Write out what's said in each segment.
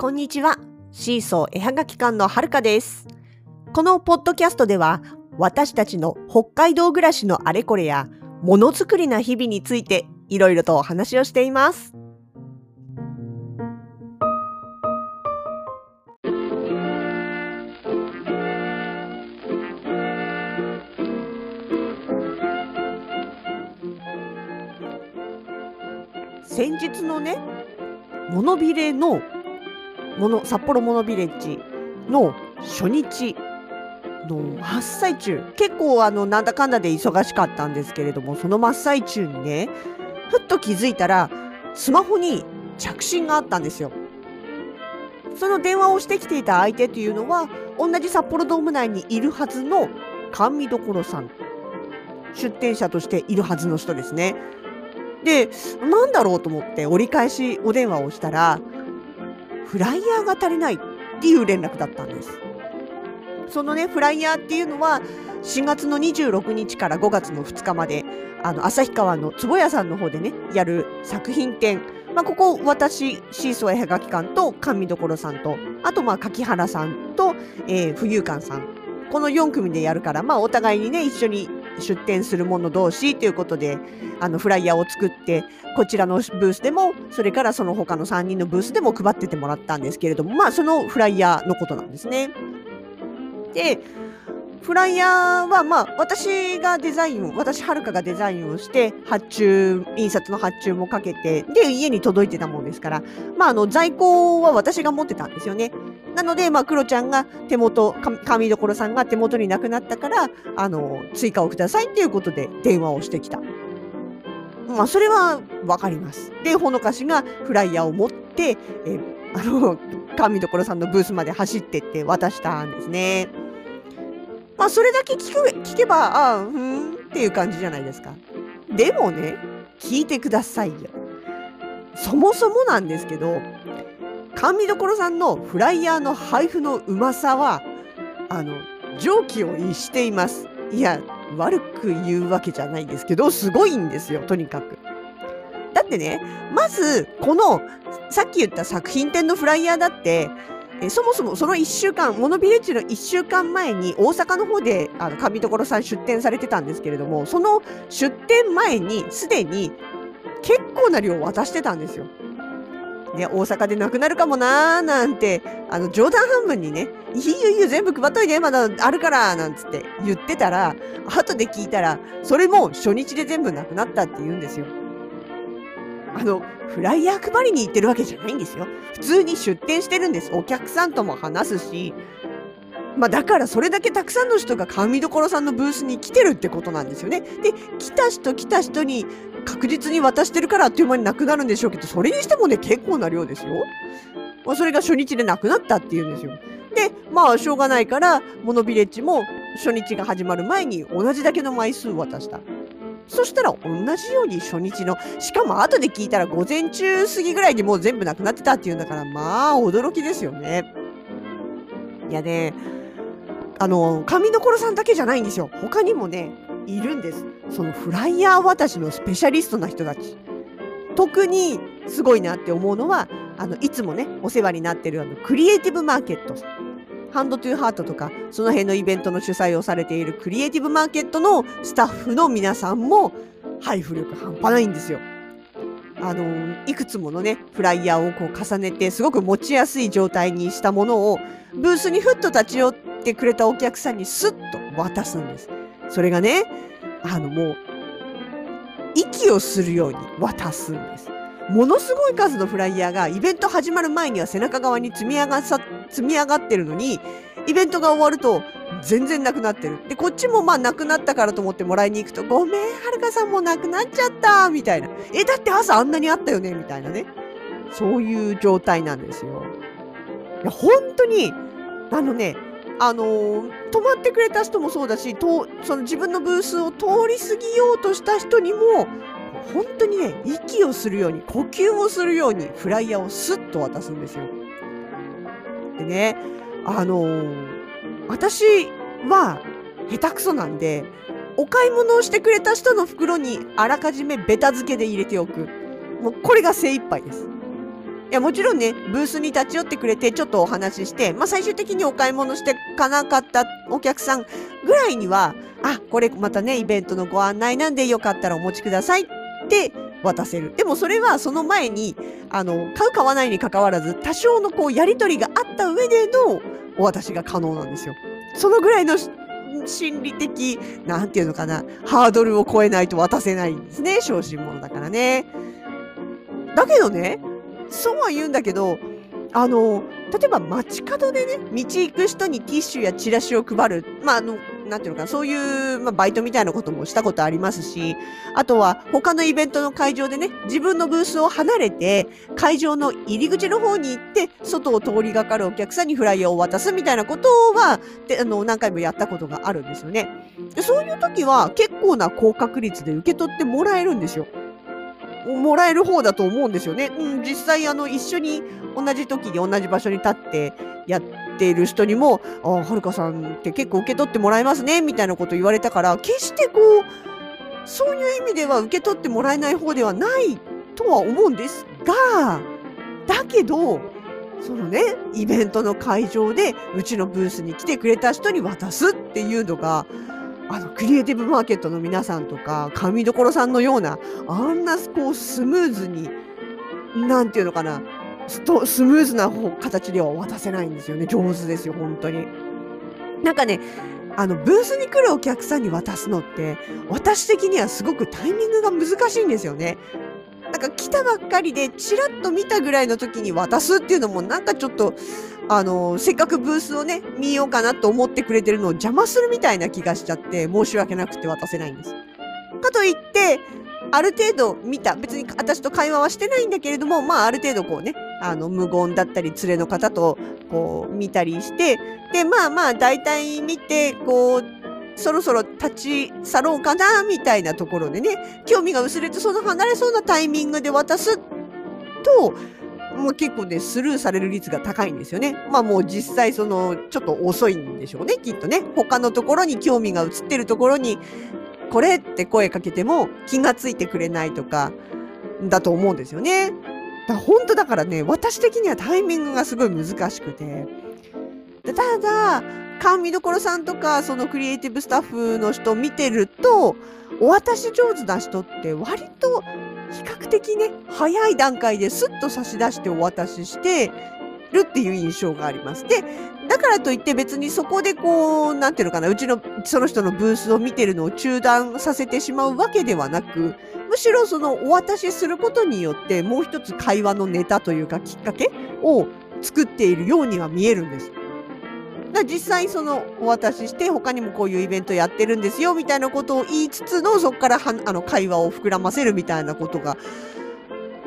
こんにちは。シーソー絵はがき館のはるかです。このポッドキャストでは、私たちの北海道暮らしのあれこれや、ものづくりな日々について、いろいろとお話をしています。先日のね、モノビレのモノ札幌モノビレッジの初日の真っ最中結構あのなんだかんだで忙しかったんですけれどもその真っ最中にねふっと気づいたらスマホに着信があったんですよ。その電話をしてきていた相手というのは同じ札幌ドーム内にいるはずの甘味どころさん出店者としているはずの人ですね。でなんだろうと思って折り返しお電話をしたらフライヤーが足りないっていう連絡だったんです。そのねフライヤーっていうのは4月の26日から5月の2日まであの旭川の坪屋さんの方でねやる作品展、まあ、ここ私シーソー絵はがき館と甘味どころさんとあとまあ柿原さんと、えー、浮遊館さんこの4組でやるから、まあ、お互いにね一緒に出店する者同士ということであのフライヤーを作ってこちらのブースでもそれからその他の3人のブースでも配っててもらったんですけれどもまあそのフライヤーのことなんですね。でフライヤーはまあ私がデザインを私はるかがデザインをして発注印刷の発注もかけてで家に届いてたもんですからまああの在庫は私が持ってたんですよね。なのでまあクロちゃんが手元紙どころさんが手元になくなったからあの追加をくださいっていうことで電話をしてきた。まあそれはわかります。でほのかしがフライヤーを持ってえあの紙どころさんのブースまで走ってって渡したんですね。まあそれだけ聞く聞けばああふーんっていう感じじゃないですか。でもね聞いてくださいよ。そもそもなんですけど甘味どころさんのフライヤーの配布のうまさはあの常軌を逸しています。いや悪く言うわけじゃないんですけどすごいんですよとにかく。だってねまずこのさっき言った作品展のフライヤーだってえそもそもその1週間モノビレッジの1週間前に大阪の方であの上所さん出店されてたんですけれどもその出店前にすでに結構な量渡してたんですよ。ね、大阪でなくなるかもなーなんてあの冗談半分にね「いいよいいよ全部配っといてまだあるから」なんつって言ってたら後で聞いたらそれも初日で全部なくなったって言うんですよ。あのフライヤー配りに行ってるわけじゃないんですよ。普通に出店してるんです。お客さんとも話すし。まあだからそれだけたくさんの人が甘味どころさんのブースに来てるってことなんですよね。で、来た人来た人に確実に渡してるからあっという間になくなるんでしょうけど、それにしてもね、結構な量ですよ。まあ、それが初日でなくなったっていうんですよ。で、まあしょうがないから、モノビレッジも初日が始まる前に同じだけの枚数を渡した。そしたら同じように初日の、しかも後で聞いたら午前中過ぎぐらいにもう全部なくなってたっていうんだから、まあ驚きですよね。いやね、あの、紙どころさんだけじゃないんですよ。他にもね、いるんです。そのフライヤー渡しのスペシャリストな人たち。特にすごいなって思うのは、あの、いつもね、お世話になってるあの、クリエイティブマーケットさん。ハンドトゥーハートとか、その辺のイベントの主催をされているクリエイティブマーケットのスタッフの皆さんも配布力半端ないんですよ。あのいくつものねフライヤーをこう重ねてすごく持ちやすい状態にしたものをブースにふっと立ち寄ってくれたお客さんにスッと渡すんです。それがねあのもう息をするように渡すんです。ものすごい数のフライヤーがイベント始まる前には背中側に積み上がさ積み上がってるのにイベントが終わると全然なくなってる。で、こっちもまあなくなったからと思ってもらいに行くと、ごめん、はるかさんもなくなっちゃったみたいな。え、だって朝あんなにあったよねみたいなね。そういう状態なんですよ。いや、本当に、あのね、あのー、泊まってくれた人もそうだし、とその自分のブースを通り過ぎようとした人にも、本当にね、息をするように、呼吸をするように、フライヤーをスッと渡すんですよ。でね、あのー、私は下手くそなんで、お買い物をしてくれた人の袋にあらかじめベタ付けで入れておく。もうこれが精一杯です。いや、もちろんね、ブースに立ち寄ってくれて、ちょっとお話しして、まあ、最終的にお買い物してかなかったお客さんぐらいには、あ、これまたね、イベントのご案内なんで、よかったらお持ちくださいって渡せる。でもそれはその前に、あの、買う買わないに関わらず、多少のこう、やりとりがあった上でのお渡しが可能なんですよ。そのぐらいの心理的、なんていうのかな、ハードルを超えないと渡せないんですね。小心者だからね。だけどね、そうは言うんだけど、あの、例えば街角でね、道行く人にティッシュやチラシを配る。まあ、あの、なんていうのかな、そういう、まあ、バイトみたいなこともしたことありますし、あとは他のイベントの会場でね、自分のブースを離れて、会場の入り口の方に行って、外を通りがかるお客さんにフライヤーを渡すみたいなことは、であの、何回もやったことがあるんですよね。でそういう時は結構な高確率で受け取ってもらえるんですよ。もらえる方だと思うんですよね。うん、実際あの一緒に同じ時に同じ場所に立ってやってている人にも、あはるかさんって結構受け取ってもらえますねみたいなこと言われたから、決してこう、そういう意味では受け取ってもらえない方ではないとは思うんですが、だけど、そのね、イベントの会場でうちのブースに来てくれた人に渡すっていうのが、あの、クリエイティブマーケットの皆さんとか、神所さんのような、あんなこうスムーズに、なんていうのかな、ストスムーズな形では渡せないんですよね。上手ですよ、本当に。なんかね、あの、ブースに来るお客さんに渡すのって、私的にはすごくタイミングが難しいんですよね。なんか来たばっかりで、チラッと見たぐらいの時に渡すっていうのも、なんかちょっと、あの、せっかくブースをね、見ようかなと思ってくれてるのを邪魔するみたいな気がしちゃって、申し訳なくて渡せないんです。かといって、ある程度見た、別に私と会話はしてないんだけれども、まあある程度こうね、あの、無言だったり、連れの方とこう見たりして、で、まあまあ大体見て、こう、そろそろ立ち去ろうかな、みたいなところでね、興味が薄れてその離れそうなタイミングで渡すと、もう結構ね、スルーされる率が高いんですよね。まあもう実際その、ちょっと遅いんでしょうね、きっとね。他のところに興味が移ってるところに、これって声かけても気がついてくれないとか、だと思うんですよね。だ本当だからね、私的にはタイミングがすごい難しくて。ただ、甘味どころさんとか、そのクリエイティブスタッフの人を見てると、お渡し上手な人って割と比較的ね、早い段階でスッと差し出してお渡ししてるっていう印象があります。で、だからといって別にそこでこう、なんていうのかな、うちの、その人のブースを見てるのを中断させてしまうわけではなく、むしろそのお渡しすることによってもう一つ会話のネタというかきっかけを作っているようには見えるんです。だ実際そのお渡しして他にもこういうイベントやってるんですよみたいなことを言いつつのそこからはあの会話を膨らませるみたいなことが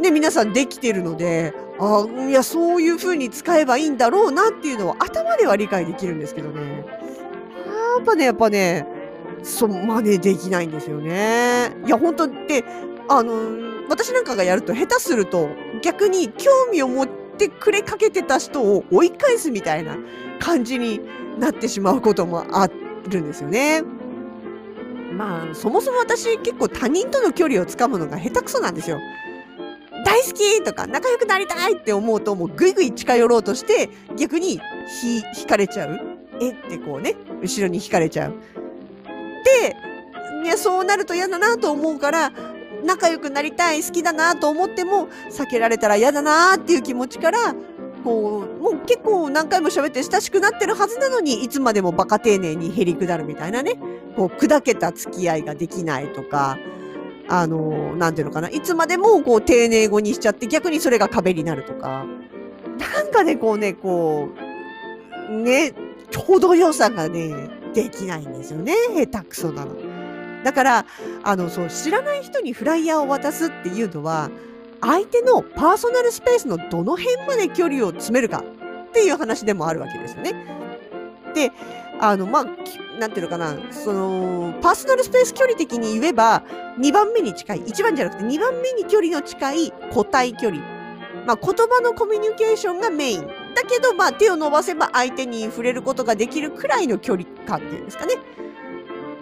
ね皆さんできてるのであいやそういう風に使えばいいんだろうなっていうのは頭では理解できるんですけどねやっぱねやっぱねそう真似できないんですよねいや本当ってあの私なんかがやると下手すると逆に興味を持ってくれかけてた人を追い返すみたいな感じになってしまうこともあるんですよね。まあ、そもそも私結構他人との距離をつかむのが下手くそなんですよ。大好きとか仲良くなりたいって思うともうぐいぐい近寄ろうとして逆にひ引かれちゃう。え？ってこうね、後ろに引かれちゃう。で、いや、そうなると嫌だなと思うから、仲良くなりたい、好きだなと思っても、避けられたら嫌だなっていう気持ちから、こう、もう結構何回も喋って親しくなってるはずなのに、いつまでもバカ丁寧にへりくだるみたいなね、こう、砕けた付き合いができないとか、あの、なんていうのかな、いつまでもこう、丁寧語にしちゃって、逆にそれが壁になるとか、なんかね、こうね、こう、ね、ちょうど良さがね、できないんですよね、下手くそなの。だから、あの、そう、知らない人にフライヤーを渡すっていうのは、相手のパーソナルスペースのどの辺まで距離を詰めるかっていう話でもあるわけですよね。で、あの、まあ、なんていうのかな、その、パーソナルスペース距離的に言えば、2番目に近い、1番じゃなくて2番目に距離の近い個体距離。まあ、言葉のコミュニケーションがメイン。だけど、まあ、手を伸ばせば相手に触れることができるくらいの距離感っていうんですかね。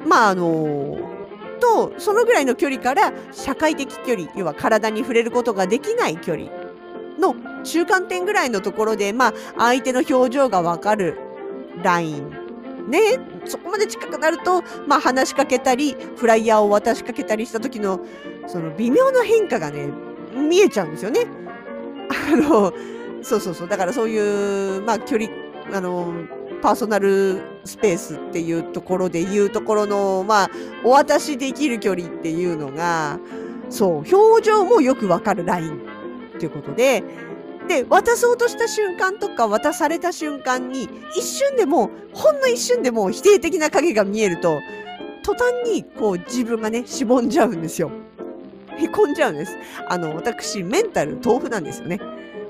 まあ、あのと、そのぐらいの距離から社会的距離、要は体に触れることができない距離の中間点ぐらいのところで、まあ、相手の表情がわかるライン。ね、そこまで近くなると、まあ、話しかけたり、フライヤーを渡しかけたりした時の、その微妙な変化がね、見えちゃうんですよね。あの、そうそうそう。だからそういう、まあ、距離、あの、パーソナルスペースっていうところで言うところの、まあ、お渡しできる距離っていうのが、そう、表情もよくわかるラインっていうことで、で、渡そうとした瞬間とか渡された瞬間に、一瞬でも、ほんの一瞬でも否定的な影が見えると、途端にこう自分がね、しぼんじゃうんですよ。へこんじゃうんです。あの、私、メンタル豆腐なんですよね。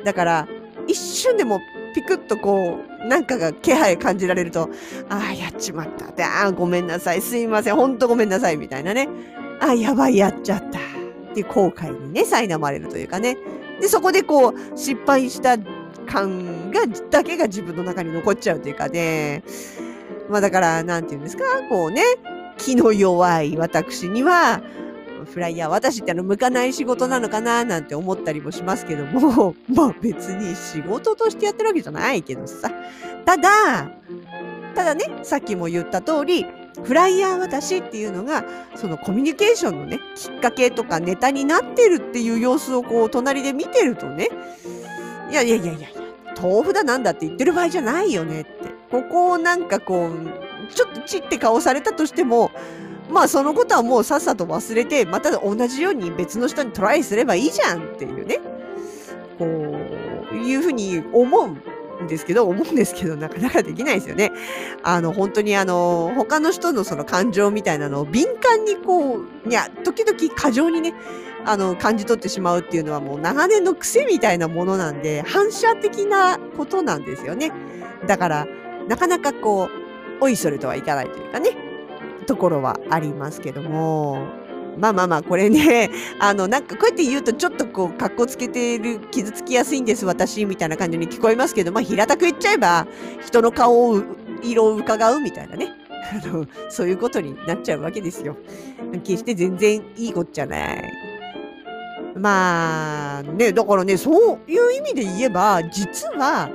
だから、一瞬でもピクッとこう、なんかが気配感じられると、ああ、やっちまった。で、ああ、ごめんなさい。すいません。ほんとごめんなさい。みたいなね。ああ、やばい、やっちゃった。っていう後悔にね、苛まれるというかね。で、そこでこう、失敗した感が、だけが自分の中に残っちゃうというかね。まあだから、なんて言うんですか、こうね、気の弱い私には、フライヤー私ってあの向かない仕事なのかななんて思ったりもしますけども、まあ別に仕事としてやってるわけじゃないけどさ。ただ、ただね、さっきも言った通り、フライヤー私っていうのが、そのコミュニケーションのね、きっかけとかネタになってるっていう様子をこう、隣で見てるとね、いやいやいやいやいや、豆腐だなんだって言ってる場合じゃないよねって。ここをなんかこう、ちょっとチって顔されたとしても、まあそのことはもうさっさと忘れて、また同じように別の人にトライすればいいじゃんっていうね。こう、いうふうに思うんですけど、思うんですけど、なかなかできないですよね。あの、本当にあの、他の人のその感情みたいなのを敏感にこう、いや、時々過剰にね、あの、感じ取ってしまうっていうのはもう長年の癖みたいなものなんで、反射的なことなんですよね。だから、なかなかこう、おいそれとはいかないというかね。ところはありますけども、まあまあまあ、これね、あの、なんかこうやって言うとちょっとこう、格好つけてる、傷つきやすいんです、私、みたいな感じに聞こえますけど、まあ平たく言っちゃえば、人の顔を、色を伺うみたいなね。あの、そういうことになっちゃうわけですよ。決して全然いいことじゃない。まあ、ね、だからね、そういう意味で言えば、実は、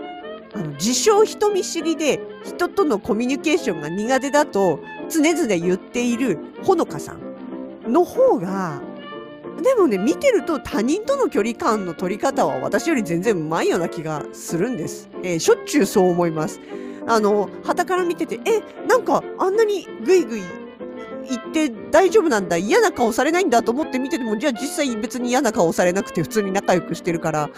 あの自称人見知りで人とのコミュニケーションが苦手だと常々言っているほのかさんの方が、でもね、見てると他人との距離感の取り方は私より全然うまいような気がするんです。えー、しょっちゅうそう思います。あの、旗から見てて、え、なんかあんなにグイグイ行って大丈夫なんだ、嫌な顔されないんだと思って見てても、じゃあ実際別に嫌な顔されなくて普通に仲良くしてるから、あ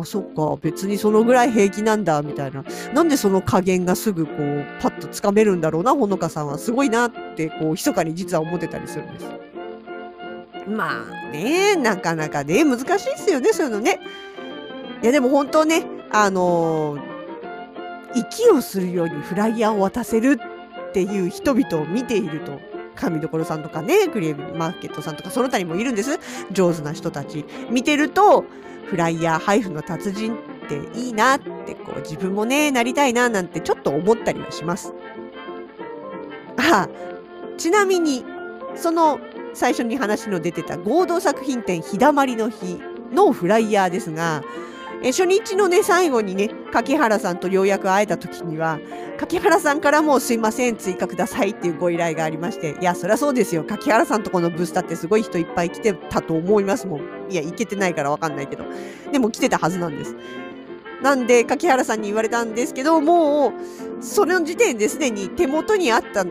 あ、そっか、別にそのぐらい平気なんだ、みたいな。なんでその加減がすぐこう、パッとつかめるんだろうな、ほのかさんは。すごいなって、こう、密かに実は思ってたりするんです。まあね、なかなかね、難しいですよね、そういうのね。いや、でも本当ね、あのー、息をするようにフライヤーを渡せるっていう人々を見ていると、神所さんとかね、クリエイマーケットさんとか、その他にもいるんです。上手な人たち。見てると、フライヤー配布の達人っていいなって、こう、自分もね、なりたいななんてちょっと思ったりはします。あ、ちなみに、その最初に話の出てた合同作品展日だまりの日のフライヤーですが、え初日のね、最後にね、柿原さんとようやく会えた時には、柿原さんからもすいません、追加くださいっていうご依頼がありまして、いや、そりゃそうですよ。柿原さんとこのブースターってすごい人いっぱい来てたと思いますもん。いや、行けてないからわかんないけど。でも来てたはずなんです。なんで、柿原さんに言われたんですけど、もう、その時点ですでに手元にあった、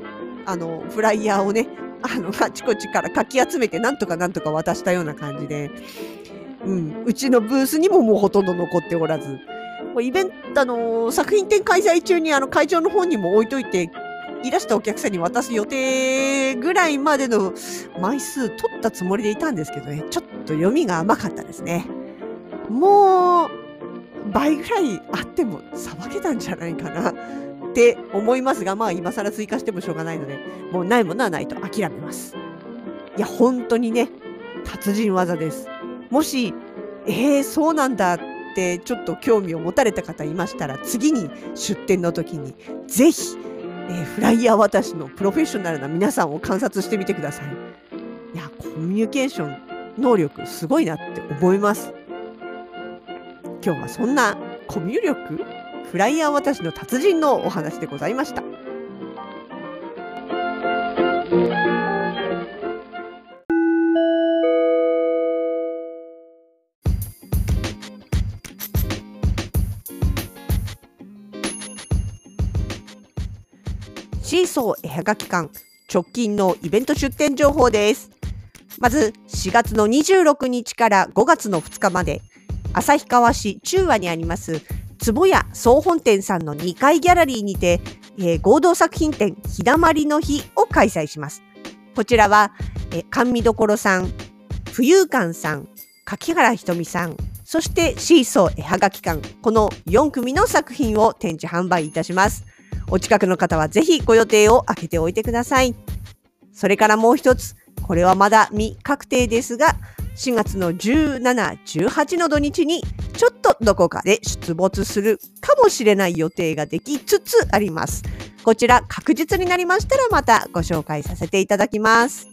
あの、フライヤーをね、あの、あちこちからかき集めて、なんとかなんとか渡したような感じで、うん、うちのブースにももうほとんど残っておらず、イベント、あの作品展開催中にあの会場の方にも置いといて、いらしたお客さんに渡す予定ぐらいまでの枚数取ったつもりでいたんですけどね、ちょっと読みが甘かったですね。もう、倍ぐらいあってもさばけたんじゃないかなって思いますが、まあ今更追加してもしょうがないので、もうないものはないと諦めます。いや、本当にね、達人技です。もし、えー、そうなんだってちょっと興味を持たれた方いましたら、次に出展の時に、ぜひ、えー、フライヤー渡しのプロフェッショナルな皆さんを観察してみてください。いや、コミュニケーション能力すごいなって思います。今日はそんなコミュ力？フライヤー渡しの達人のお話でございました。シーソー絵はがき館直近のイベント出店情報です。まず4月の26日から5月の2日まで旭川市中和にあります坪屋総本店さんの2階ギャラリーにて、えー合同作品展日だまりの日を開催します。こちらは、えー甘味どさん、浮遊館さん、柿原ひとみさん、そしてシーソー絵はがき館、この4組の作品を展示販売いたします。お近くの方はぜひご予定を空けておいてください。それからもう一つ、これはまだ未確定ですが、4月の17、18の土日にちょっとどこかで出没するかもしれない予定ができつつあります。こちら確実になりましたらまたご紹介させていただきます。